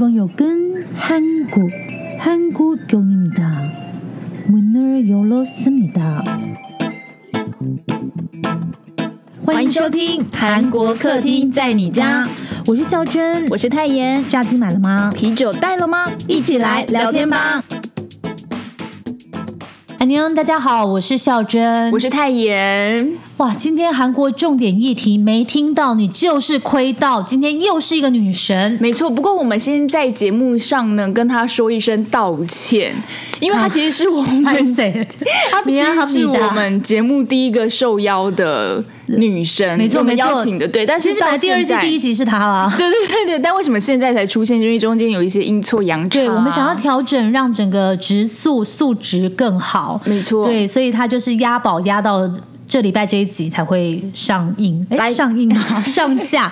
이번 역은 한국, 한국역입니다. 문을 열었습니다. 欢迎收听韩国客厅在你家，我是孝珍，我是泰妍。炸鸡买了吗？啤酒带了吗？一起来聊天吧。 安妞，大家好，我是孝珍，我是泰妍。哇，今天韩国重点议题没听到你就是亏到，今天又是一个女神，没错。不过我们先在节目上呢跟她说一声道歉，因为她其实是我们，她其实是我们节目第一个受邀的女生，没错，没错，邀请的对。但是其实本来第二季第一集是她啦，对对对对。但为什么现在才出现？因为中间有一些阴错阳差，对我们想要调整，让整个直素素质更好，没错，对，所以她就是押宝押到。这礼拜这一集才会上映，哎，上映啊，上架。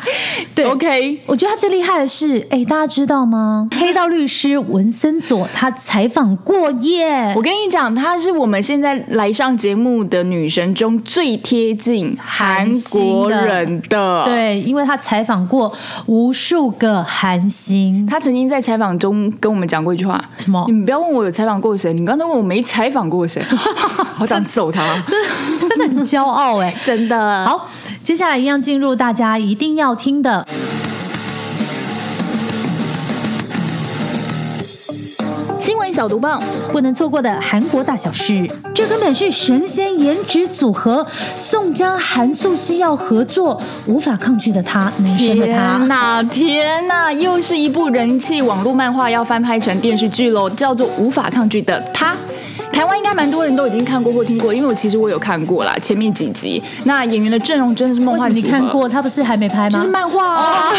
对，OK。我觉得他最厉害的是，哎，大家知道吗？黑道律师文森佐他采访过耶。我跟你讲，她是我们现在来上节目的女神中最贴近韩国人的。对，因为她采访过无数个韩星。她曾经在采访中跟我们讲过一句话：什么？你们不要问我有采访过谁，你刚才问我没采访过谁，好想揍他，真的很。骄傲哎，真的好。接下来一样进入大家一定要听的新闻小毒棒，不能错过的韩国大小事。这根本是神仙颜值组合，宋江、韩素汐要合作，无法抗拒的他，男生的他。天哪，天哪，又是一部人气网络漫画要翻拍成电视剧喽，叫做《无法抗拒的他》。台湾应该蛮多人都已经看过或听过，因为我其实我有看过啦，前面几集。那演员的阵容真的是梦幻。你看过？他不是还没拍吗？就是漫画啊！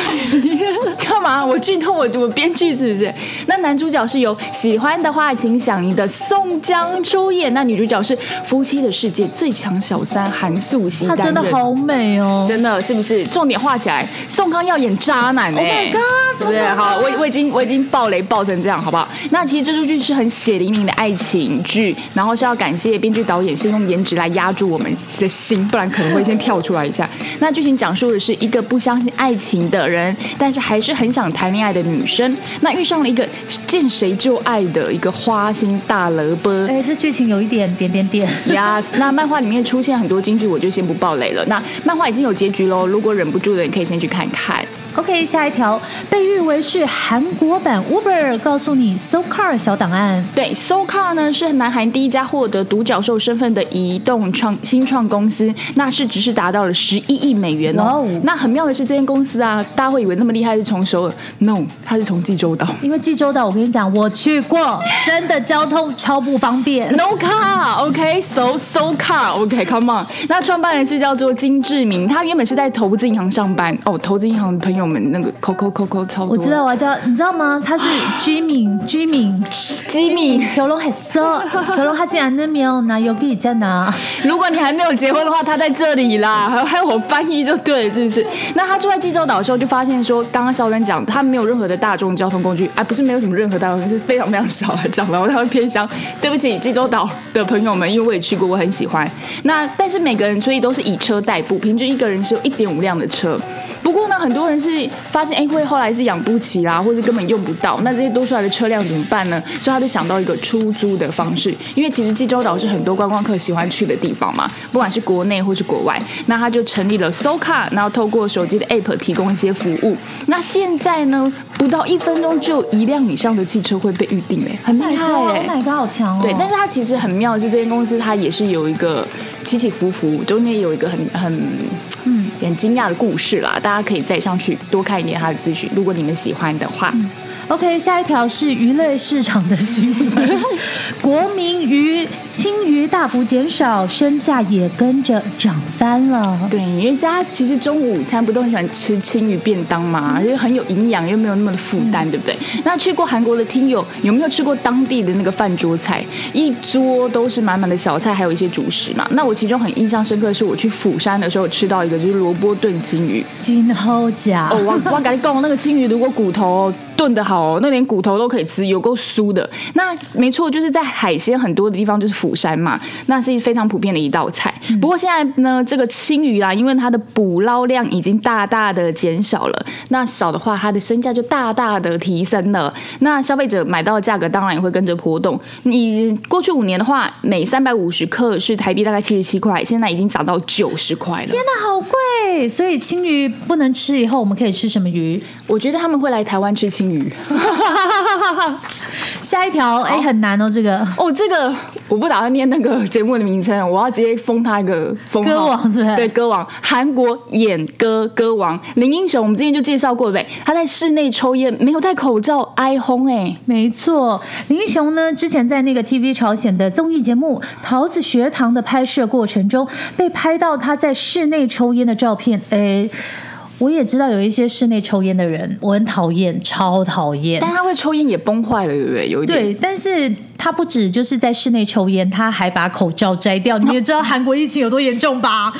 干嘛？我剧透我我编剧是不是？那男主角是由喜欢的话请响应的宋江出演，那女主角是夫妻的世界最强小三韩素汐。她真的好美哦！真的是不是？重点画起来，宋康要演渣男哎！对不对？好，我我已经我已经暴雷暴成这样，好不好？那其实这出剧是很血淋淋的爱情剧。然后是要感谢编剧导演，是用颜值来压住我们的心，不然可能会先跳出来一下。那剧情讲述的是一个不相信爱情的人，但是还是很想谈恋爱的女生，那遇上了一个见谁就爱的一个花心大萝卜。哎，这剧情有一点点点点。Yes，那漫画里面出现很多金句，我就先不爆雷了。那漫画已经有结局喽，如果忍不住的，你可以先去看看。OK，下一条被誉为是韩国版 Uber，告诉你 So Car 小档案。对，So Car 呢是南韩第一家获得独角兽身份的移动创新创公司，那市值是达到了十一亿美元哦。那很妙的是，这间公司啊，大家会以为那么厉害是从首尔，No，它是从济州岛。因为济州岛，我跟你讲，我去过，真的交通超不方便，No car，OK，So So Car，OK，Come on。那创办人是叫做金志明，他原本是在投资银行上班哦，投资银行的朋友。我们那个扣扣扣扣超多，我知道，我叫你知道吗？他是 Jimmy，Jimmy，Jimmy，条龙很色，条龙他竟然那没有拿邮币在拿。如果你还没有结婚的话，他在这里啦，还还有我翻译就对，是不是？那他住在济州岛的时候，就发现说，刚刚小丹讲，他没有任何的大众交通工具，哎，不是没有什么任何大众，是非常非常少，讲然后他会偏乡。对不起，济州岛的朋友们，因为我也去过，我很喜欢。那但是每个人所以都是以车代步，平均一个人是有一点五辆的车。不过呢，很多人是发现，哎，会后来是养不起啦，或者根本用不到，那这些多出来的车辆怎么办呢？所以他就想到一个出租的方式，因为其实济州岛是很多观光客喜欢去的地方嘛，不管是国内或是国外，那他就成立了 So Car，然后透过手机的 App 提供一些服务。那现在呢，不到一分钟就一辆以上的汽车会被预定，哎，很厉害哎，Oh my god，好强哦！对，但是它其实很妙的是，这间公司它也是有一个起起伏伏，中间有一个很很。很惊讶的故事啦，大家可以再上去多看一点他的资讯，如果你们喜欢的话。OK，下一条是鱼类市场的新闻。国民鱼、青鱼大幅减少，身价也跟着涨翻了。对，因为大家其实中午午餐不都很喜欢吃青鱼便当嘛，就很有营养，又没有那么的负担，对不对？那去过韩国的听友有没有吃过当地的那个饭桌菜？一桌都是满满的小菜，还有一些主食嘛。那我其中很印象深刻的是，我去釜山的时候吃到一个就是萝卜炖青鱼，金好假哦！我我跟你讲，那个青鱼如果骨头。炖的好哦，那连骨头都可以吃，有够酥的。那没错，就是在海鲜很多的地方，就是釜山嘛，那是非常普遍的一道菜。不过现在呢，这个青鱼啊，因为它的捕捞量已经大大的减少了，那少的话，它的身价就大大的提升了。那消费者买到的价格当然也会跟着波动。你过去五年的话，每三百五十克是台币大概七十七块，现在已经涨到九十块了。天哪，好贵！所以青鱼不能吃，以后我们可以吃什么鱼？我觉得他们会来台湾吃青鱼。下一条，哎，很难哦，这个哦，这个我不打算念那个节目的名称，我要直接封他一个封歌王，是不是？对，歌王，韩国演歌歌王林英雄，我们之前就介绍过，对不对？他在室内抽烟，没有戴口罩，哀轰哎，没错。林英雄呢，之前在那个 TV 朝鲜的综艺节目《桃子学堂》的拍摄过程中，被拍到他在室内抽烟的照片，哎。我也知道有一些室内抽烟的人，我很讨厌，超讨厌。但他会抽烟也崩坏了，对不对？有一点。对，但是。他不止就是在室内抽烟，他还把口罩摘掉。你 也知道韩国疫情有多严重吧？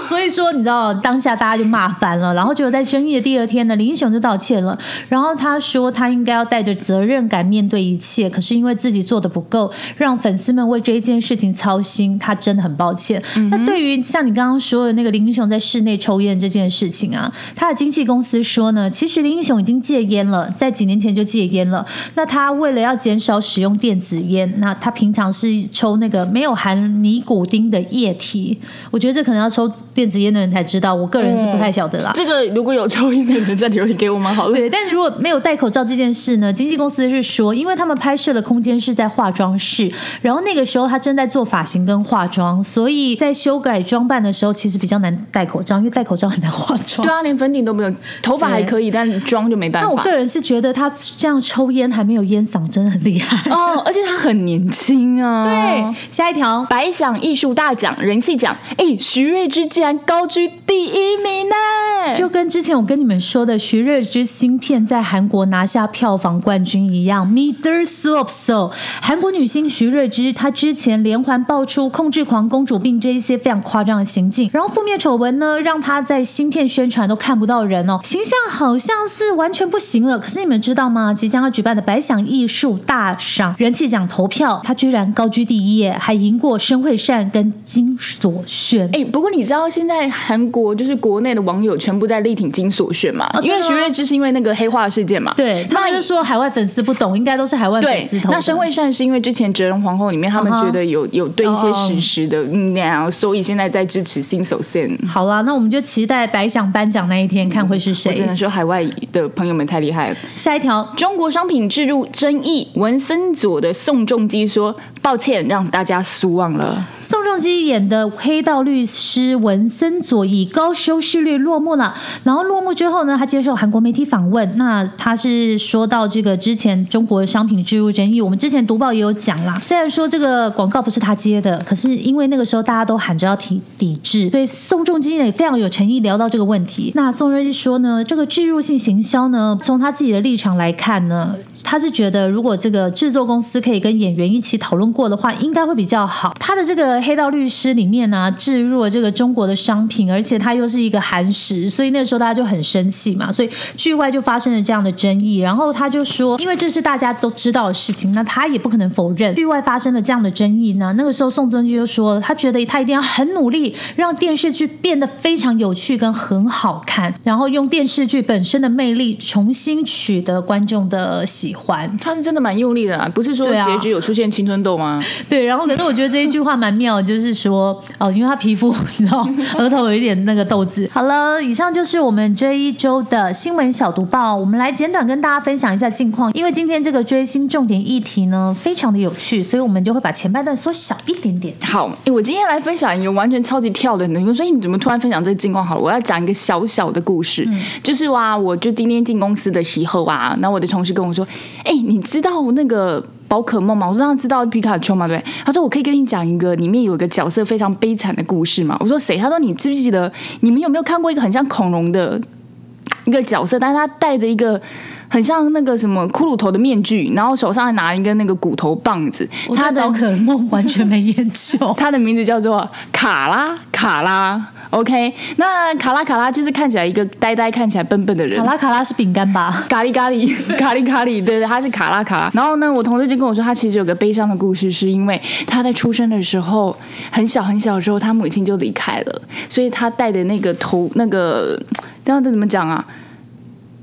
所以说，你知道当下大家就骂翻了。然后结果在争议的第二天呢，林英雄就道歉了。然后他说他应该要带着责任感面对一切，可是因为自己做的不够，让粉丝们为这一件事情操心，他真的很抱歉。那对于像你刚刚说的那个林英雄在室内抽烟这件事情啊，他的经纪公司说呢，其实林英雄已经戒烟了，在几年前就戒烟了。那他为了要减少使用电子。烟，那他平常是抽那个没有含尼古丁的液体，我觉得这可能要抽电子烟的人才知道，我个人是不太晓得啦。这个如果有抽烟的人再留言给我们好了。对，但是如果没有戴口罩这件事呢？经纪公司是说，因为他们拍摄的空间是在化妆室，然后那个时候他正在做发型跟化妆，所以在修改装扮的时候其实比较难戴口罩，因为戴口罩很难化妆。对啊，连粉底都没有，头发还可以，但妆就没办法。那我个人是觉得他这样抽烟还没有烟嗓，真的很厉害哦，而且他。很年轻啊！对，下一条白想艺术大奖人气奖，哎，徐瑞芝竟然高居第一名呢！就跟之前我跟你们说的徐瑞芝新片在韩国拿下票房冠军一样。Mother So So，韩国女星徐瑞芝，她之前连环爆出控制狂公主病这一些非常夸张的行径，然后负面丑闻呢，让她在新片宣传都看不到人哦，形象好像是完全不行了。可是你们知道吗？即将要举办的白想艺术大赏人气奖。投票，他居然高居第一耶，还赢过申惠善跟金所炫。哎，不过你知道现在韩国就是国内的网友全部在力挺金所炫嘛？因为徐瑞芝是因为那个黑化事件嘛。对，他们就说海外粉丝不懂，应该都是海外粉丝。那申惠善是因为之前哲仁皇后里面，他们觉得有有对一些实时的那样，所以现在在支持金所炫。好了，那我们就期待白想颁奖那一天，看会是谁。我只能说海外的朋友们太厉害了。下一条，中国商品置入争议，文森佐的宋。仲基说：“抱歉，让大家失望了。”宋仲基演的黑道律师文森佐以高收视率落幕了。然后落幕之后呢，他接受韩国媒体访问，那他是说到这个之前中国商品置入争议，我们之前读报也有讲啦。虽然说这个广告不是他接的，可是因为那个时候大家都喊着要抵抵制，所以宋仲基呢也非常有诚意聊到这个问题。那宋仲基说呢，这个置入性行销呢，从他自己的立场来看呢，他是觉得如果这个制作公司可以跟跟演员一起讨论过的话，应该会比较好。他的这个黑道律师里面呢，置入了这个中国的商品，而且他又是一个韩食，所以那时候大家就很生气嘛。所以剧外就发生了这样的争议。然后他就说，因为这是大家都知道的事情，那他也不可能否认剧外发生了这样的争议呢。那个时候宋仲基就说，他觉得他一定要很努力，让电视剧变得非常有趣跟很好看，然后用电视剧本身的魅力重新取得观众的喜欢。他是真的蛮用力的，不是说结。局有出现青春痘吗？对，然后可是我觉得这一句话蛮妙，就是说哦，因为他皮肤 你知道额头有一点那个痘痣。好了，以上就是我们这一周的新闻小读报，我们来简短跟大家分享一下近况。因为今天这个追星重点议题呢，非常的有趣，所以我们就会把前半段缩小一点点。好，我今天来分享一个完全超级跳的，你会说你怎么突然分享这个近况？好了，我要讲一个小小的故事，就是哇，我就今天进公司的时候啊，那我的同事跟我说，哎，你知道那个。宝可梦嘛，我说他知道皮卡丘嘛，对他说我可以跟你讲一个里面有一个角色非常悲惨的故事嘛。我说谁？他说你记不记得？你们有没有看过一个很像恐龙的 一个角色？但是他戴着一个很像那个什么骷髅头的面具，然后手上还拿一根那个骨头棒子。他的宝可梦完全没研究。他的名字叫做卡拉卡拉。OK，那卡拉卡拉就是看起来一个呆呆、看起来笨笨的人。卡拉卡拉是饼干吧？咖喱咖喱 咖喱咖喱，对对，他是卡拉卡拉。然后呢，我同事就跟我说，他其实有个悲伤的故事，是因为他在出生的时候很小很小的时候，他母亲就离开了，所以他戴的那个头那个，刚刚怎么讲啊？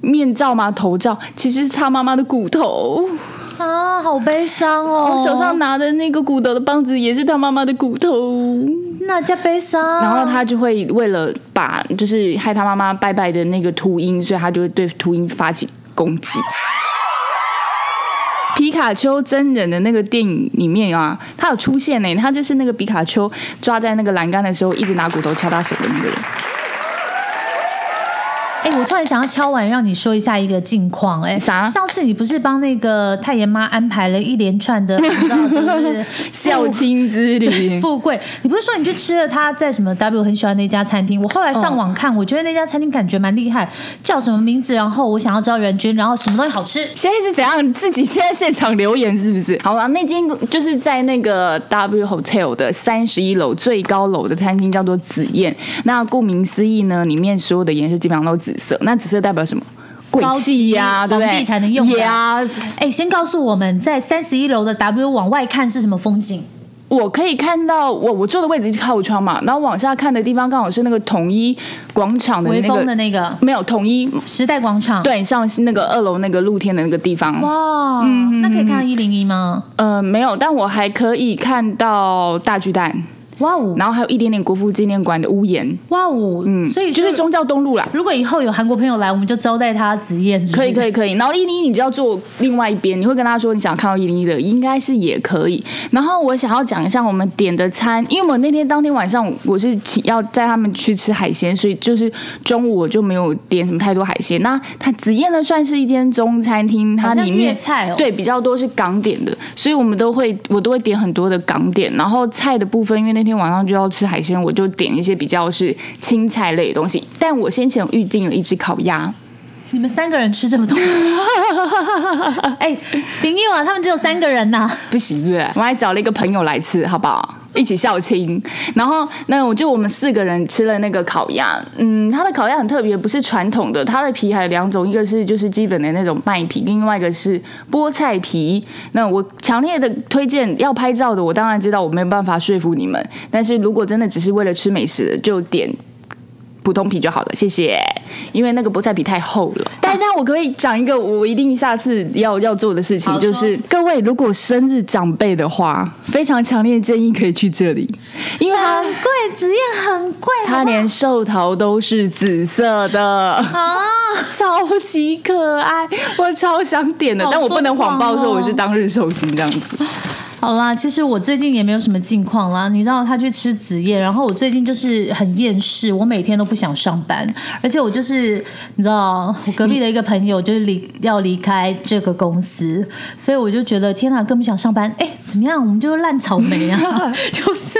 面罩吗？头罩其实是他妈妈的骨头啊，好悲伤哦！我手上拿的那个骨头的棒子也是他妈妈的骨头，那叫悲伤。然后他就会为了把就是害他妈妈拜拜的那个秃鹰，所以他就会对秃鹰发起攻击。皮卡丘真人的那个电影里面啊，他有出现呢，他就是那个皮卡丘抓在那个栏杆的时候，一直拿骨头敲他手的那个人。哎，我突然想要敲完，让你说一下一个近况。哎，啥？上次你不是帮那个太爷妈安排了一连串的，你知道就是孝 亲之旅、富贵？你不是说你去吃了他在什么 W 很喜欢那家餐厅？我后来上网看，我觉得那家餐厅感觉蛮厉害，叫什么名字？然后我想要知道人均，然后什么东西好吃？现在是怎样？自己现在现场留言是不是？好了，那间就是在那个 W Hotel 的三十一楼最高楼的餐厅，叫做紫燕。那顾名思义呢，里面所有的颜色基本上都紫。色那紫色代表什么？贵气呀，对不对？才能用呀。哎，先告诉我们在三十一楼的 W 往外看是什么风景？我可以看到我我坐的位置是靠窗嘛，然后往下看的地方刚好是那个统一广场的那个的那个没有统一时代广场，对，像那个二楼那个露天的那个地方。哇，嗯，那可以看到一零一吗？呃，没有，但我还可以看到大巨蛋。哇哦！然后还有一点点国父纪念馆的屋檐。哇哦！嗯，所以就是宗教东路啦。如果以后有韩国朋友来，我们就招待他紫燕。可以可以可以。然后一零一你就要坐另外一边，你会跟他说你想看到一零一的，应该是也可以。然后我想要讲一下我们点的餐，因为我那天当天晚上我是请要带他们去吃海鲜，所以就是中午我就没有点什么太多海鲜。那他紫燕呢算是一间中餐厅，它里面菜对比较多是港点的，所以我们都会我都会点很多的港点。然后菜的部分，因为那天晚上就要吃海鲜，我就点一些比较是青菜类的东西。但我先前预定了一只烤鸭。你们三个人吃这么多？哎，朋友啊，他们只有三个人呐，不行对我还找了一个朋友来吃，好不好？一起校青。然后那我就我们四个人吃了那个烤鸭。嗯，它的烤鸭很特别，不是传统的，它的皮还有两种，一个是就是基本的那种麦皮，另外一个是菠菜皮。那我强烈的推荐要拍照的，我当然知道我没有办法说服你们，但是如果真的只是为了吃美食的，就点。普通皮就好了，谢谢。因为那个菠菜皮太厚了。但但我可以讲一个，我一定下次要要做的事情，就是各位如果生日长辈的话，非常强烈建议可以去这里，因为很贵，紫燕很贵，它连寿桃都是紫色的。啊，超级可爱，我超想点的，但我不能谎报说我是当日寿星这样子。好啦，其实我最近也没有什么近况啦。你知道他去吃紫叶，然后我最近就是很厌世，我每天都不想上班，而且我就是你知道，我隔壁的一个朋友就是离要离开这个公司，所以我就觉得天哪，更不想上班。哎，怎么样？我们就是烂草莓啊，就是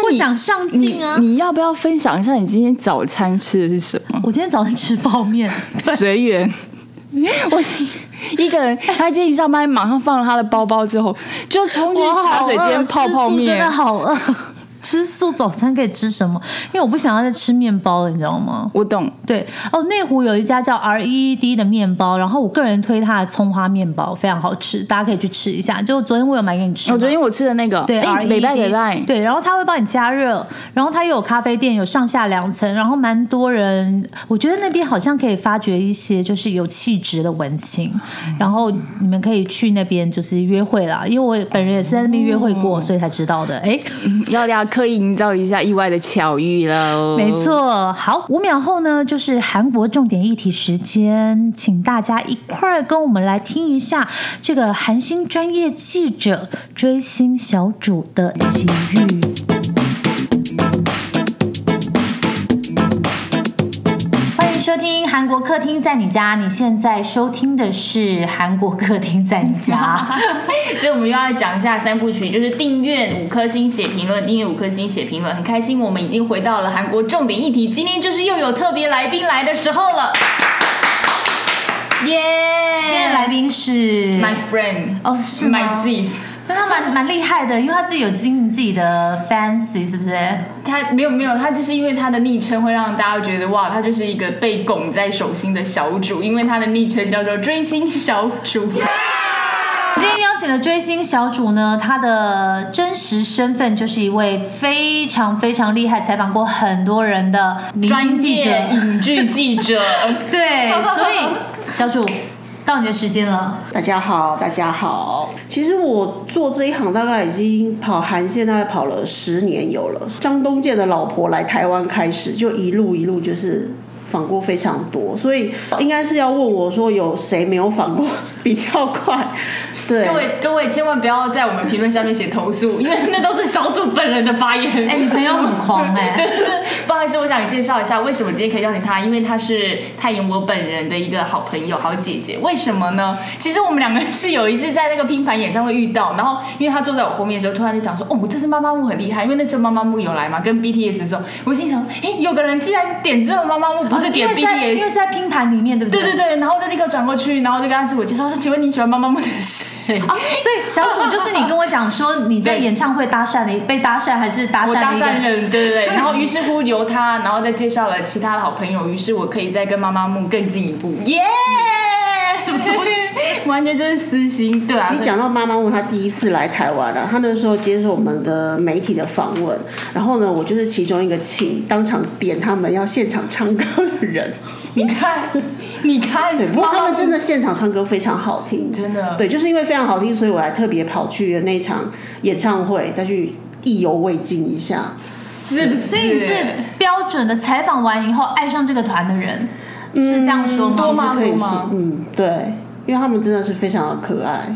不想上进啊。你要不要分享一下你今天早餐吃的是什么？我今天早餐吃泡面，随缘。我一个人，他今天一上班，马上放了他的包包之后，就冲去茶水间泡泡面，真的好饿。吃素早餐可以吃什么？因为我不想要再吃面包了，你知道吗？我懂。对哦，内湖有一家叫 R E D 的面包，然后我个人推它的葱花面包非常好吃，大家可以去吃一下。就昨天我有买给你吃，我昨天我吃的那个对 R E D 对，然后他会帮你加热，然后他又有咖啡店，有上下两层，然后蛮多人。我觉得那边好像可以发掘一些就是有气质的文青，然后你们可以去那边就是约会啦。因为我本人也是在那边约会过，所以才知道的。哎，要不要。可以营造一下意外的巧遇喽。没错，好，五秒后呢，就是韩国重点议题时间，请大家一块儿跟我们来听一下这个韩星专业记者追星小主的奇遇。收听韩国客厅在你家，你现在收听的是韩国客厅在你家，所以我们又要讲一下三部曲，就是订阅五颗星写评论，订阅五颗星写评论，很开心，我们已经回到了韩国重点议题，今天就是又有特别来宾来的时候了。耶！今天来宾是 My friend，哦是吗 My sis，但他蛮蛮厉害的，因为他自己有经营自己的 fancy，是不是？他没有没有，他就是因为他的昵称会让大家觉得哇，他就是一个被拱在手心的小主，因为他的昵称叫做追星小主。今天邀请的追星小主呢，他的真实身份就是一位非常非常厉害，采访过很多人的明星记者。影剧记者，对，所以小主到你的时间了。大家好，大家好。其实我做这一行大概已经跑韩线，大概跑了十年有了。张东健的老婆来台湾开始，就一路一路就是访过非常多，所以应该是要问我说有谁没有访过 比较快？对各，位各位千万不要在我们评论下面写投诉，因为那都是小主本人的发言。哎、你朋友很狂哎、对 对对，不好意思，我想介绍一下为什么今天可以邀请他，因为他是泰妍我本人的一个好朋友、好姐姐。为什么呢？其实我们两个是有一次在那个拼盘演唱会遇到，然后因为他坐在我后面的时候，突然就讲说：“哦，我这次妈妈木很厉害。”因为那时候妈妈木有来嘛，跟 BTS 的时候，我心想：“哎，有个人竟然点这个妈妈木，不是点因为是在因。为是在拼盘里面，对不对对对对，然后我就立刻转过去，然后就跟他自我介绍说：“请问你喜欢妈妈木的谁？”啊，所以小主就是你跟我讲说你在演唱会搭讪的，被搭讪还是搭讪搭讪人，对不对，然后于是乎由他，然后再介绍了其他的好朋友，于是我可以再跟妈妈木更进一步，耶、完全就是私心，对啊其，实讲到妈妈问他第一次来台湾了、他那时候接受我们的媒体的访问，然后呢，我就是其中一个请当场点他们要现场唱歌的人。你看，你看，对，不过他们真的的现场唱歌非常好听，真的对，就是因为非常好听，所以我还特别跑去了那场演唱会，再去意犹未尽一下。是不是？所以你是标准的采访完以后爱上这个团的人，是这样说多吗？吗其实可以吗说，嗯，对，因为他们真的是非常的可爱。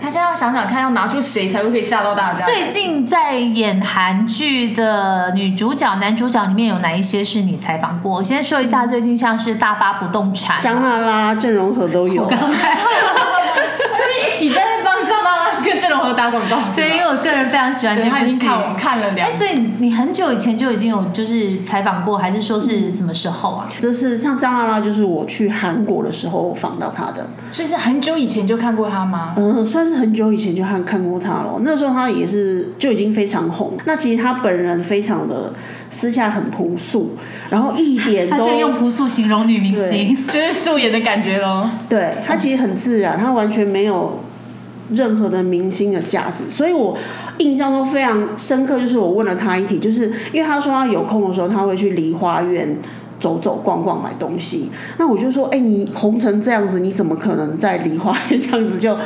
他现在要想想看，要拿出谁才会可以吓到大家。最近在演韩剧的女主角、男主角里面有哪一些是你采访过？我先说一下，最近像是大发不动产、张娜拉、郑容和都有。你现在在帮张娜拉跟郑容和打广告，对，因为我个人非常喜欢对这部戏。看我们看了两哎，所以你很久以前就已经有就是采访过，还是说是什么时候啊？就是像张娜拉，就是我去韩国的时候访到她的，所以是很久以前就看过他吗？嗯，算是很久以前就看看过她了。那时候她也是就已经非常红。那其实她本人非常的私下很朴素，然后一点都他就用朴素形容女明星。就是素颜的感觉喽。对她其实很自然，她完全没有任何的明星的价值，所以我印象中非常深刻。就是我问了他一题，就是因为他说他有空的时候，他会去梨花院。走走逛逛买东西，那我就说，哎、你红成这样子，你怎么可能在梨花院这样子就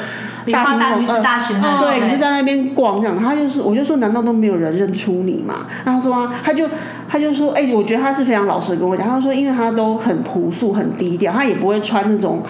梨花大庭女子呃大学那里对，你就在那边逛这样，他就说，我就说，难道都没有人认出你吗？然后他说啊，他就他就说，哎、我觉得他是非常老实地跟我讲，他说，因为他都很朴素、很低调，他也不会穿那种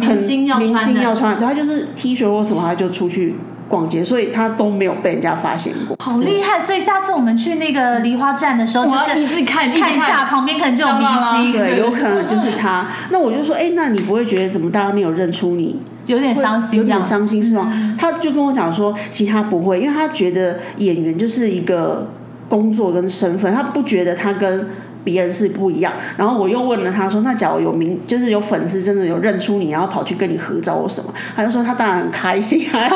很明星要穿的明星要穿的，他就是 T 恤或什么，他就出去逛街，所以他都没有被人家发现过。好厉害！所以下次我们去那个梨花站的时候，就是一直看看一下旁边可能就有明星，对，有可能就是他。那我就说，哎、那你不会觉得怎么大家没有认出你？有点伤心，有点伤心是吗？他就跟我讲说，其实他不会，因为他觉得演员就是一个工作跟身份，他不觉得他跟别人是不一样。然后我又问了他说，那假如有名，就是有粉丝真的有认出你，然后跑去跟你合照或什么，他就说他当然很开心啊，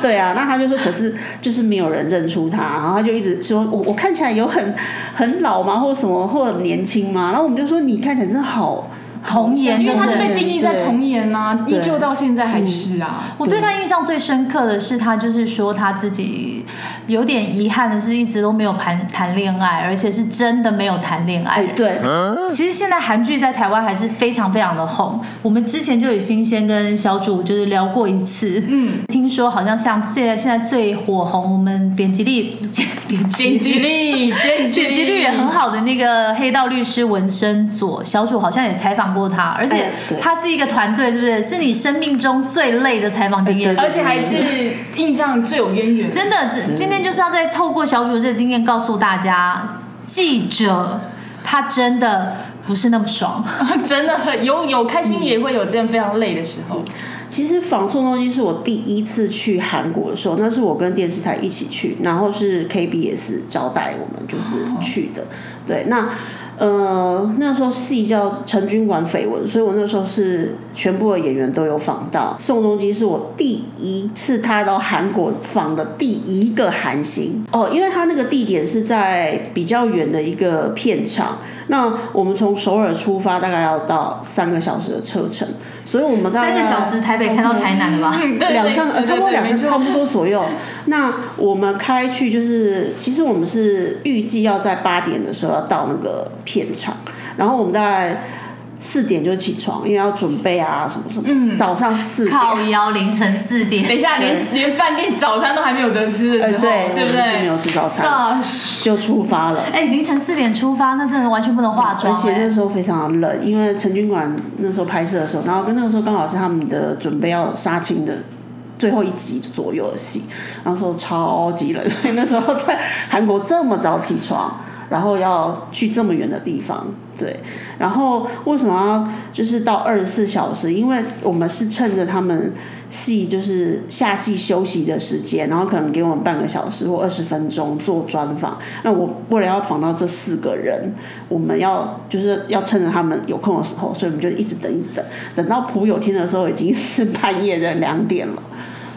对啊，那他就说可是就是没有人认出他，然后他就一直说我我看起来有很 很老吗，或者什么或者年轻吗？然后我们就说你看起来真的好。童颜因为他就是被定义在童颜呐，依旧到现在还是啊。我对他印象最深刻的是，他就是说他自己有点遗憾的是，一直都没有谈谈恋爱，而且是真的没有谈恋爱哎，。对，其实现在韩剧在台湾还是非常非常的红。我们之前就有新鲜跟小主就是聊过一次，嗯，听说好像像最现在最火红，我们点击率点击点击率，点点击率也很好的那个黑道律师文森佐小主好像也采访过他，而且他是一个团队，是不是？是你生命中最累的采访经验而且还是印象最有渊源。真的，这今天就是要再透过小主的这个经验告诉大家，记者他真的不是那么爽。真的很有有开心，也会有这样非常累的时候。其实仿宋东西是我第一次去韩国的时候，那是我跟电视台一起去，然后是 KBS 招待我们就是去的。对，那呃，那时候戏叫《陈军馆绯闻》，所以我那时候是全部的演员都有访到。宋仲基是我第一次踏到韩国访的第一个韩星哦，因为他那个地点是在比较远的一个片场，那我们从首尔出发大概要到三个小时的车程，所以我们大概三个小时台北开到台南了吧？嗯，对，两三呃，差不多两没错趟差不多左右。那我们开去就是，其实我们是预计要在八点的时候要到那个片场，然后我们大概四点就起床，因为要准备啊什么什么。嗯，早上四点。靠腰凌晨四点，等一下，连连饭店早餐都还没有得吃的时候，呃对，对不对？没有吃早餐，Gosh，就出发了。哎、凌晨四点出发，那真的完全不能化妆、而且哎那时候非常的冷，因为陈军馆那时候拍摄的时候，然后跟那个时候刚好是他们的准备要杀青的最后一集左右的戏，然后说超级冷，所以那时候在韩国这么早起床，然后要去这么远的地方，对，然后为什么要就是到二十四小时？因为我们是趁着他们。戏就是下戏休息的时间，然后可能给我们半个小时或二十分钟做专访。那我为了要访到这四个人，我们要就是要趁着他们有空的时候，所以我们就一直等，一直等，等到朴有天的时候已经是半夜的两点了。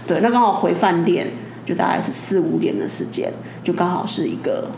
对，那刚好回饭店就大概是四五点的时间，就刚好是一个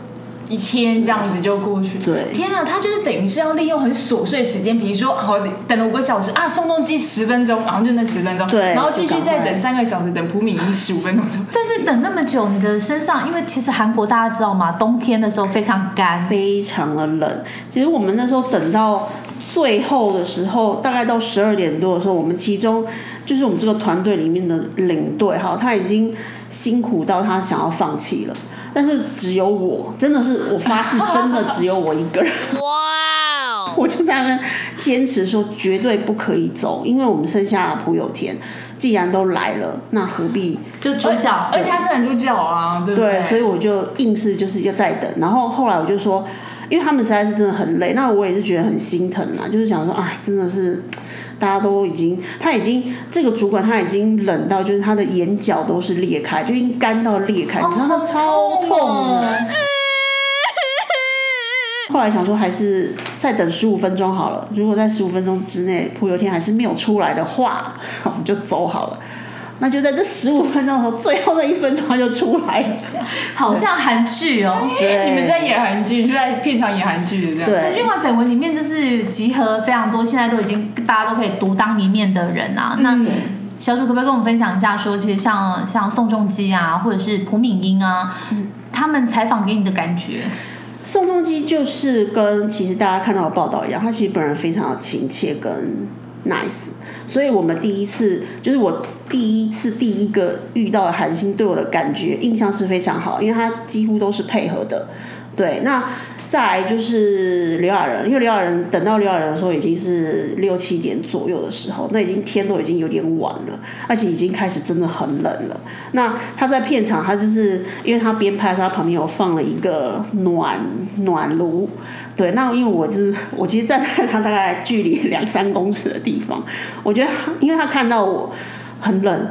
一天这样子就过去。对天啊，他就是等于是要利用很琐碎的时间，比如说好等了五个小时啊，宋仲基十分钟，然后就那十分钟，对然后继续再等三个小时，等朴敏英十五分钟。但是等那么久，你的身上，因为其实韩国大家知道吗？冬天的时候非常干，非常的冷。其实我们那时候等到最后的时候，大概到十二点多的时候，我们其中就是我们这个团队里面的领队哈，他已经辛苦到他想要放弃了。但是只有我，真的是我发誓，真的只有我一个人。哇！我就在那边坚持说，绝对不可以走，因为我们剩下朴有天，既然都来了，那何必就主角，而且他是男主角啊，对不对，所以我就硬是就是要再等，然后后来我就说，因为他们实在是真的很累，那我也是觉得很心疼啊，就是想说，哎，真的是大家都已经，他已经这个主管他已经冷到，就是他的眼角都是裂开，就已经干到裂开，你知道他超痛的。后来想说，还是再等十五分钟好了。如果在十五分钟之内，朴有天还是没有出来的话，我们就走好了。那就在这十五分钟的时候，最后那一分钟他就出来了。好像韩剧哦。对，你们在演韩剧，就在片场演韩剧的这样。对《陈君馆绯闻》里面就是集合非常多，现在都已经大家都可以独当一面的人啊。那小主可不可以跟我们分享一下说其实像像宋仲基啊，或者是朴敏英啊，他们采访给你的感觉？宋仲基就是跟其实大家看到的报道一样，他其实本人非常的亲切跟 nice，所以我们第一次就是我第一次第一个遇到的韩星，对我的感觉印象是非常好，因为他几乎都是配合的。对，那再就是刘亚仁，因为刘亚仁等到刘亚仁的时候已经是六七点左右的时候，那已经天都已经有点晚了，而且已经开始真的很冷了。那他在片场，他就是因为他边拍的时候，他旁边有放了一个暖暖炉。对，那因为我就是我其实站在他大概距离两三公尺的地方，我觉得因为他看到我很冷，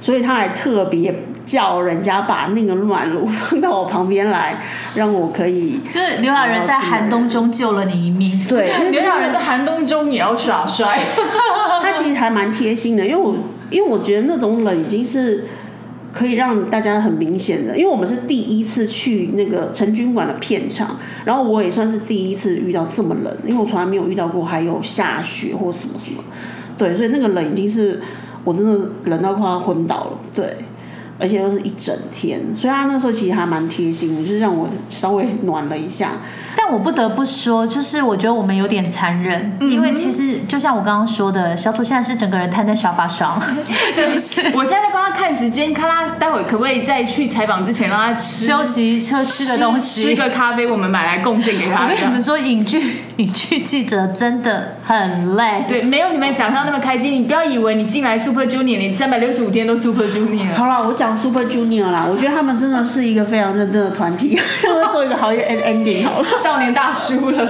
所以他还特别叫人家把那个暖炉放到我旁边来，让我可以就是刘亚仁在寒冬中救了你一命。对刘亚仁在寒冬中也要耍帅，他其实还蛮贴心的，因为我因为我觉得那种冷已经是可以让大家很明显的，因为我们是第一次去那个陈军馆的片场，然后我也算是第一次遇到这么冷，因为我从来没有遇到过还有下雪或什么什么，对，所以那个冷已经是我真的冷到快要昏倒了，对。而且都是一整天，所以他那时候其实还蛮贴心的，就是让我稍微暖了一下。但我不得不说，就是我觉得我们有点残忍，因为其实就像我刚刚说的，小土现在是整个人瘫在沙发上，就是我现在在看时间，看他待会可不可以在去采访之前让他吃休息吃吃的东西。吃个咖啡，我们买来贡献给他。我跟你们说，影剧影剧记者真的很累。对，没有你们想象那么开心。你不要以为你进来 Super Junior，你三百六十五天都 Super Junior。好了，我讲 Super Junior 啦，我觉得他们真的是一个非常认真的团体，我会做一个好一点 ending 好了。少年大叔了，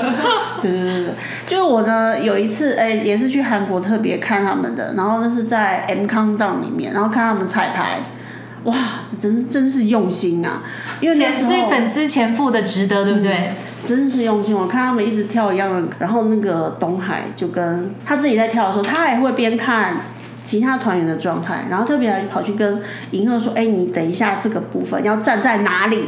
对对对对，就是我呢有一次哎、也是去韩国特别看他们的，然后那是在 M Countdown 里面，然后看他们彩排，哇，这真真是用心啊！因为那前所以粉丝前付的值得，对不对？真是用心。我看他们一直跳一样的，然后那个东海就跟他自己在跳的时候，他还会边看其他团员的状态，然后特别还跑去跟银赫说：“哎，你等一下这个部分要站在哪里？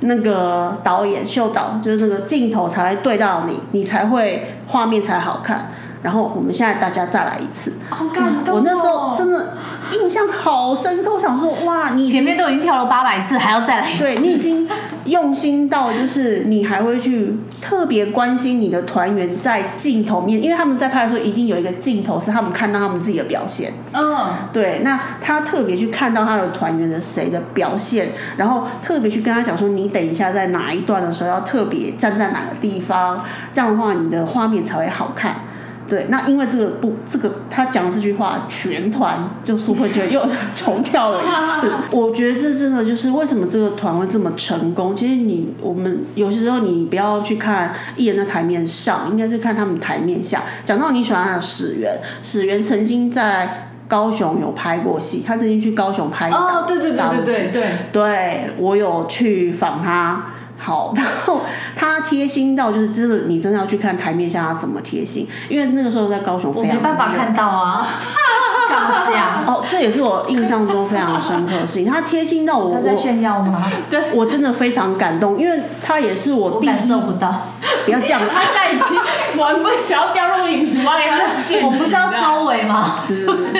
那个导演秀导就是那个镜头才会对到你，你才会画面才好看。”然后我们现在大家再来一次，好感动、我那时候真的印象好深刻，我想说哇，你前面都已经跳了八百次，还要再来一次，对你已经用心到，就是你还会去特别关心你的团员在镜头面，因为他们在拍的时候一定有一个镜头是他们看到他们自己的表现。嗯，对，那他特别去看到他的团员的谁的表现，然后特别去跟他讲说，你等一下在哪一段的时候要特别站在哪个地方，这样的话你的画面才会好看。对，那因为这个不，这个他讲这句话，全团就 super 就又重跳了一次。我觉得这真的就是为什么这个团会这么成功。其实你我们有些时候你不要去看艺人的台面上，应该是看他们台面下。讲到你喜欢的始源，始源曾经在高雄有拍过戏，他曾经去高雄拍哦，对对对对对对，对我有去访他。好，然后他贴心到就是真的，你真的要去看台面下他怎么贴心，因为那个时候在高雄，我没办法看到啊，高价哦，这也是我印象中非常深刻的事情。他贴心到我，他在炫耀吗？对，我真的非常感动，因为他也是我感受不到，不要这样，他现在已经完不想要掉入影挖给 他的我不是要收尾吗？就是，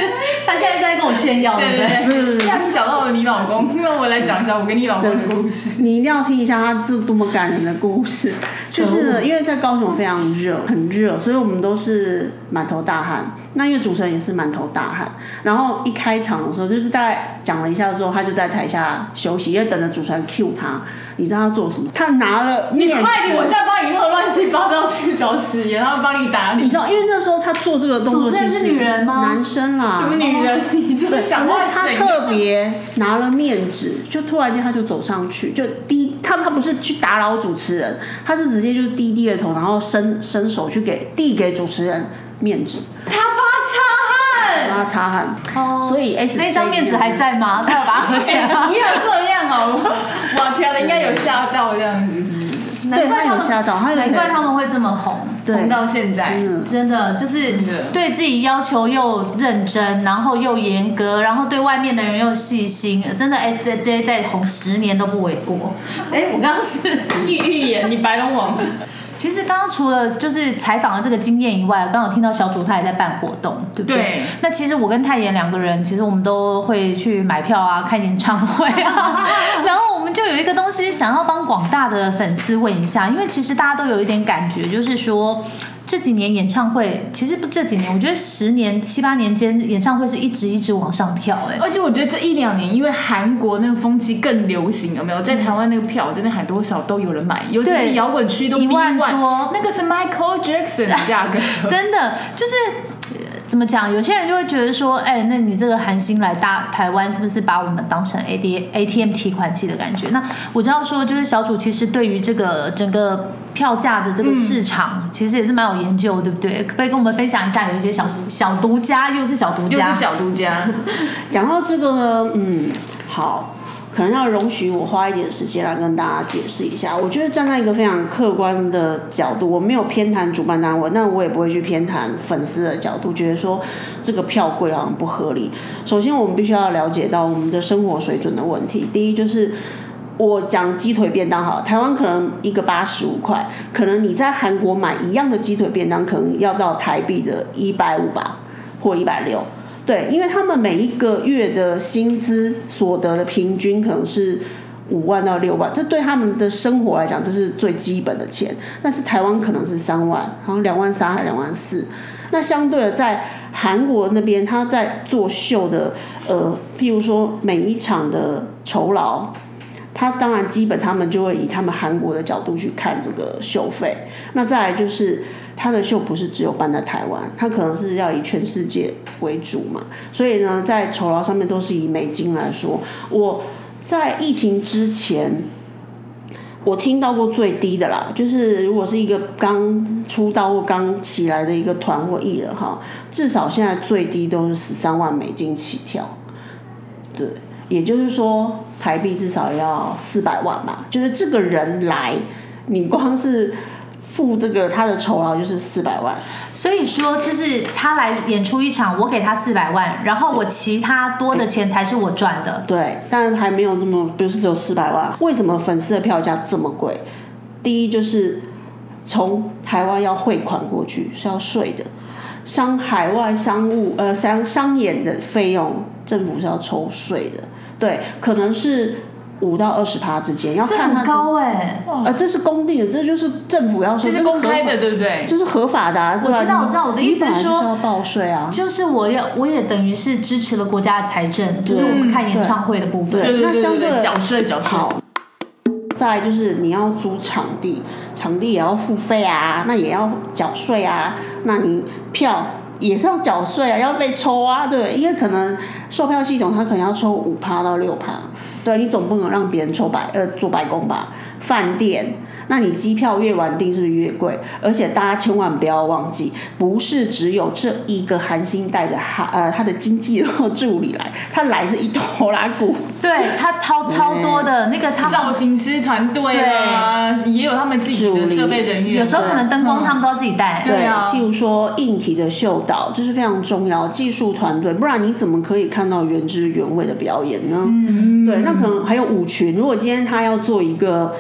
他现在在跟我炫耀，对不对？既然你讲到了你老公，那我来讲一下我跟你老公的故事，你一定要听一下他。这多么感人的故事，就是因为在高雄非常热，很热，所以我们都是满头大汗。那因为主持人也是满头大汗，然后一开场的时候，就是大概讲了一下之后，他就在台下休息，因为等着主持人 cue 他。你知道他做什么？他拿了面纸，我现在帮你弄乱七八糟去找史岩，他帮你打理。你知道，因为那时候他做这个动作，主持人是女人吗？男生啦，什么女人？你就讲话他特别拿了面纸，就突然间他就走上去，就低他他不是去打扰主持人，他是直接就低低的头，然后伸伸手去给递给主持人面纸。他帮他擦汗。哦，所以那张面子还在吗？他要把它合起来。不要这样好吗？哇，天的应该有吓到这样子。难怪他吓到，难怪他们会这么红，红到现在，真的就是对自己要求又认真，然后又严格，然后对外面的人又细心，真的 S J 再红十年都不为过。哎，我刚刚是 预预言，你白龙王。其实刚刚除了就是采访的这个经验以外，刚好听到小主他也在办活动，对不对？那其实我跟泰妍两个人，其实我们都会去买票啊，看演唱会啊。然后我们就有一个东西想要帮广大的粉丝问一下，因为其实大家都有一点感觉，就是说。这几年演唱会，其实不这几年，我觉得十年七八年间，演唱会是一直一直往上跳，哎。而且我觉得这一两年，因为韩国那个风气更流行，有没有？在台湾那个票真的很多少都有人买，尤其是摇滚区都一万多，那个是 Michael Jackson 的价格，真的就是。怎么讲？有些人就会觉得说，哎，那你这个韩星来大台湾，是不是把我们当成 A D A T M 提款机的感觉？那我知道说，就是小主其实对于这个整个票价的这个市场，其实也是蛮有研究，对不对？可不可以跟我们分享一下，有一些小小独家，又是小独家，又是小独家。讲到这个呢，嗯，好。可能要容许我花一点时间来跟大家解释一下。我觉得站在一个非常客观的角度，我没有偏袒主办单位，但我也不会去偏袒粉丝的角度，觉得说这个票贵好像不合理。首先，我们必须要了解到我们的生活水准的问题。第一，就是我讲鸡腿便当好，台湾可能一个八十五块，可能你在韩国买一样的鸡腿便当，可能要到台币的一百五吧，或一百六。对，因为他们每一个月的薪资所得的平均可能是五万到六万，这对他们的生活来讲，这是最基本的钱。但是台湾可能是三万，好像两万三还两万四。那相对的，在韩国那边，他在做秀的，呃，譬如说每一场的酬劳，他当然基本他们就会以他们韩国的角度去看这个秀费。那再来就是。他的秀不是只有办在台湾，他可能是要以全世界为主嘛，所以呢，在酬劳上面都是以美金来说。我在疫情之前，我听到过最低的啦，就是如果是一个刚出道或刚起来的一个团或艺人哈，至少现在最低都是十三万美金起跳，对，也就是说台币至少要四百万吧，就是这个人来。你光是付这个他的酬劳就是四百万。所以说，就是他来演出一场，我给他四百万，然后我其他多的钱才是我赚的。对，但还没有这么，不是只有四百万。为什么粉丝的票价这么贵？第一就是从台湾要汇款过去是要税的，商海外商务呃商商演的费用，政府是要抽税的。对，可能是五到二十趴之间，要看它高哎、呃，这是公定的，这就是政府要说，这是公开的，对不对？这是合法的、啊。我知道我知道我的意思是你本来就是说要报税啊。就是我要我也等于是支持了国家的财政，就是我们看演唱会的部分。对对对对对对，那相对缴税缴税。好，再来就是你要租场地，场地也要付费啊，那也要缴税啊，那你票也是要缴税啊，要被抽啊，对？因为可能售票系统它可能要抽五趴到六趴，对你总不能让别人抽白呃做白工吧？饭店。那你机票越晚订是不是越贵？而且大家千万不要忘记，不是只有这一个韩星带着他呃他的经纪人和助理来，他来是一头拉骨，对他超超多的那个他造型师团队啊，也有他们自己的设备人员。有时候可能灯光他们都要自己带。对啊譬如说硬体的秀导，这是非常重要，技术团队，不然你怎么可以看到原汁原味的表演呢？嗯，对，那可能还有舞群，如果今天他要做一个。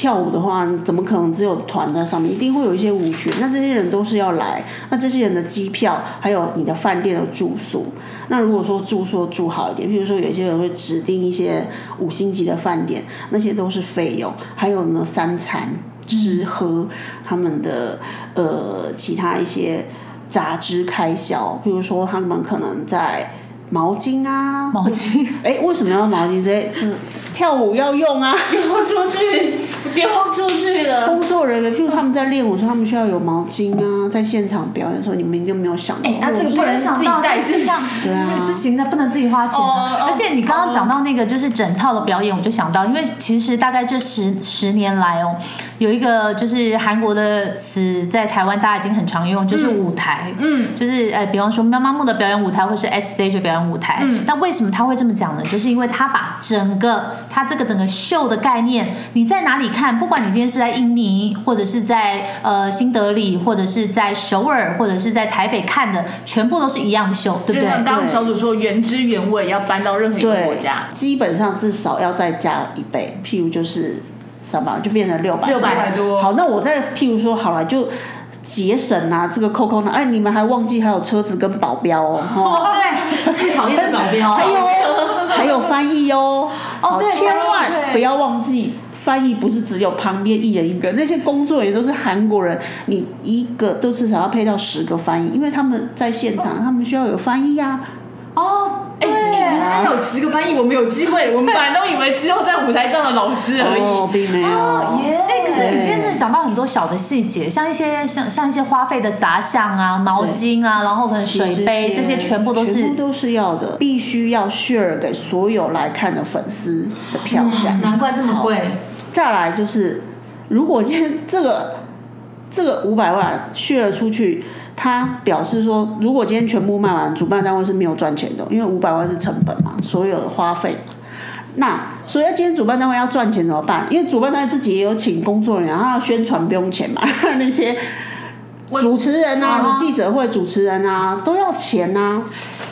跳舞的话，怎么可能只有团在上面？一定会有一些舞群，那这些人都是要来，那这些人的机票，还有你的饭店的住宿。那如果说住宿住好一点，譬如说有一些人会指定一些五星级的饭店，那些都是费用，还有呢三餐吃喝，他们的呃其他一些杂支开销，譬如说他们可能在毛巾啊，毛巾，哎，为什么要毛巾？这是跳舞要用啊。丢出去，丢出去了。工作人员，譬如他们在练舞的时候，他们需要有毛巾啊，在现场表演的时候，你们一定没有想到。哎那这个不能想到在身上，对啊不行的，不能自己花钱而且你刚刚讲到那个就是整套的表演，我就想到，因为其实大概这十十年来哦，有一个就是韩国的词在台湾大家已经很常用，就是舞台，嗯，就是呃，比方说喵妈木的表演舞台，或是 S Stage 的表演舞台。嗯，那为什么他会这么讲呢？就是因为他把整个他这个整个秀的概念，你在哪里看，不管你今天是在印尼，或者是在呃新德里，或者是在首尔，或者是在台北看的，全部都是一样的秀，对不对？刚刚小组说，原汁原味要搬到任何一个国家，，基本上至少要再加一倍，譬如就是三百，就变成六百，六百多好，那我再譬如说好了，就节省啊，这个扣扣呢，哎，你们还忘记还有车子跟保镖哦，哈哦，对，最讨厌的保镖。还有 还有翻译哦，好对千万不要忘记。翻译不是只有旁边一人一个，那些工作人员都是韩国人，你一个都至少要配到十个翻译，因为他们在现场，他们需要有翻译啊。哦，哎，原来有十个翻译，我们有机会，我们本来都以为只有在舞台上的老师而已。哦，并没有。哎，可是你今天真的讲到很多小的细节，像一些像像一些花费的杂项啊、毛巾啊，然后可能水杯这些全部都是全部都是要的，必须要 share 给所有来看的粉丝的票价。难怪这么贵。再来就是，如果今天这个这个五百万 share 出去，他表示说，如果今天全部卖完，主办单位是没有赚钱的，因为五百万是成本嘛，所有的花费。那所以今天主办单位要赚钱怎么办？因为主办单位自己也有请工作人员，他要宣传不用钱嘛，那些主持人啊、你记者会主持人啊都要钱啊。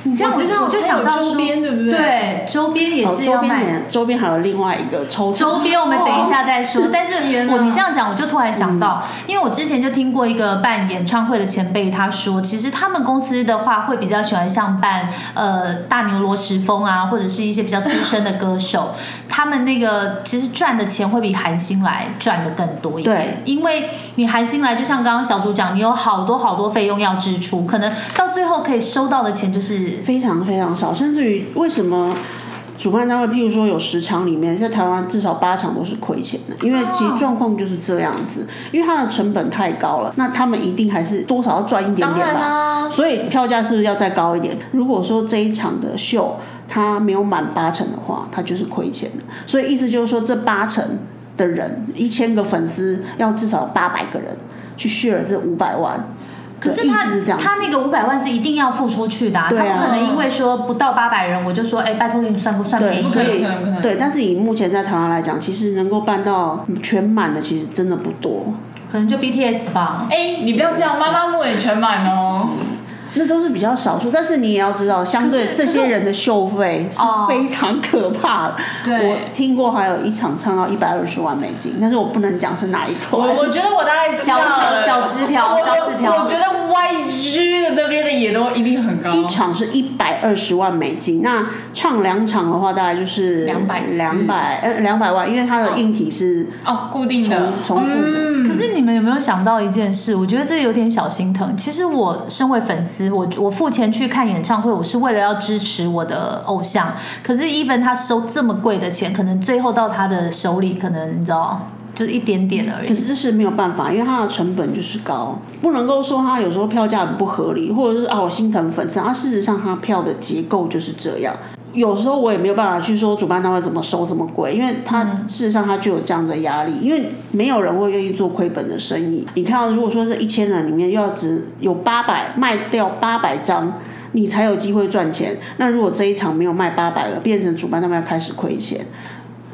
你这样我知道我就想到周边对不对？对，周边也是要卖。周边还有另外一个抽成周边我们等一下再说，但是我你这样讲，我就突然想到，因为我之前就听过一个办演唱会的前辈，他说，其实他们公司的话会比较喜欢像办呃大牛罗时峰啊，或者是一些比较资深的歌手，他们那个其实赚的钱会比韩星来赚的更多一点。对，因为你韩星来，就像刚刚小组讲，你有好多好多费用要支出，可能到最后可以收到的钱就是非常非常少，甚至于为什么主办单位，譬如说有十场里面，在台湾至少八场都是亏钱的，因为其实状况就是这样子，因为它的成本太高了，那他们一定还是多少要赚一点点吧。所以票价是不是要再高一点？如果说这一场的秀它没有满八成的话，它就是亏钱的。所以意思就是说，这八成的人，一千个粉丝要至少八百个人去 share 这五百万。可是他他那个五百万是一定要付出去的、啊，对啊他不可能因为说不到八百人，我就说哎，拜托给你算不算便对，宜？所以不可能不可能对，但是以目前在台湾来讲，其实能够办到全满的，其实真的不多。可能就 BTS 吧。哎，你不要这样，妈妈木也全满哦。那都是比较少数，但是你也要知道，相对这些人的秀费是哦非常可怕的。对我听过还有一场唱到一百二十万美金，但是我不能讲是哪一团。我我觉得我大概小小小枝条小枝条我觉得 YG 的那边的也都一定很高。一场是一百二十万美金，那唱两场的话，大概就是两百两百呃两百万，因为它的硬体是哦，固定的重重复的。嗯可是你们有没有想到一件事？我觉得这有点小心疼。其实我身为粉丝，我我付钱去看演唱会，我是为了要支持我的偶像。可是 even 他收这么贵的钱，可能最后到他的手里，可能你知道，就是一点点而已。可是这是没有办法，因为它的成本就是高，不能够说他有时候票价很不合理，或者是啊我心疼粉丝，啊事实上他票的结构就是这样。有时候我也没有办法去说主办单位怎么收这么贵，因为他事实上他就有这样的压力，因为没有人会愿意做亏本的生意。你看到如果说是一千人里面又要只有八百卖掉八百张。你才有机会赚钱。那如果这一场没有卖八百个，变成主办单位要开始亏钱，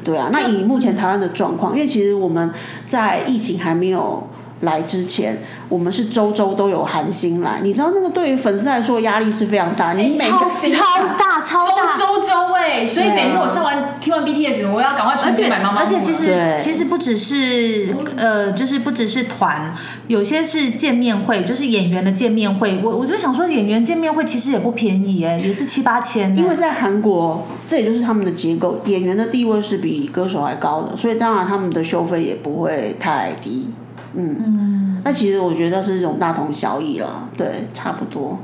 对啊。那以目前台湾的状况，因为其实我们在疫情还没有来之前，我们是周周都有韩星来，你知道那个对于粉丝来说压力是非常大，你每超个星超大超大，周周周哎，所以等于我上完听完 BTS，我要赶快而且出去买妈妈而且其实其实不只是呃，就是不只是团，有些是见面会，就是演员的见面会。我我就想说，演员见面会其实也不便宜哎，也是七八千呢。因为在韩国，这也就是他们的结构，演员的地位是比歌手还高的，所以当然他们的收费也不会太低。嗯嗯，那其实我觉得是一种大同小异啦，对，差不多。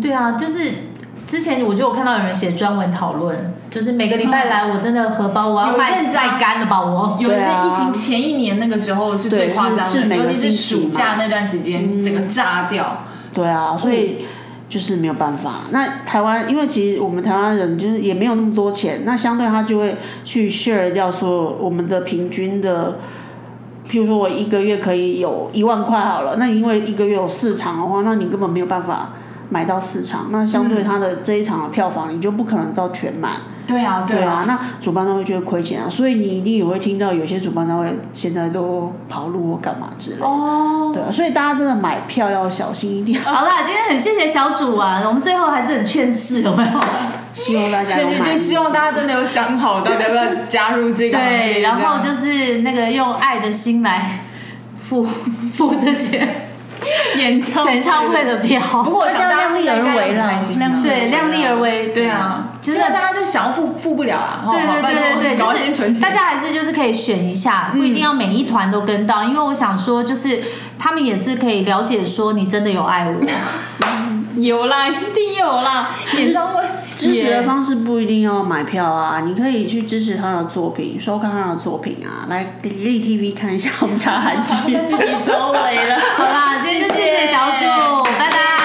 对啊，就是之前我就有看到有人写专文讨论，就是每个礼拜来，我真的荷包我要卖阵子啊卖干了吧我。有一阵对啊疫情前一年那个时候是最夸张的，尤其是暑假那段时间，整个炸掉。对啊，所以就是没有办法。那台湾，因为其实我们台湾人就是也没有那么多钱，那相对他就会去 share 掉说我们的平均的，譬如说我一个月可以有一万块好了，那因为一个月有四场的话，那你根本没有办法买到四场，那相对它的这一场的票房你就不可能到全满。对啊，对啊，那主办单位就会亏钱啊，所以你一定也会听到有些主办单位现在都跑路或干嘛之类的。哦，对啊，所以大家真的买票要小心一点，好啦，今天很谢谢小主啊，我们最后还是很劝世，有没有？希望大家就。希望大家真的有想好到底要不要加入这个对，然后就是那个用爱的心来付 付这些 演唱演唱会的票。不过我想大家现在应该也很开心啊，量力而为啦对，量力而为。对啊，真的大家就想要付付不了啊，对对对对对，就是。大家还是就是可以选一下，不一定要每一团都跟到，因为我想说，就是他们也是可以了解说你真的有爱我。有啦，一定有啦，演唱会支持的方式不一定要买票啊，你可以去支持他的作品，收看他的作品啊，来迪丽 TV 看一下我们家韩剧。自己收尾了。好啦，今天就谢谢小主，拜拜。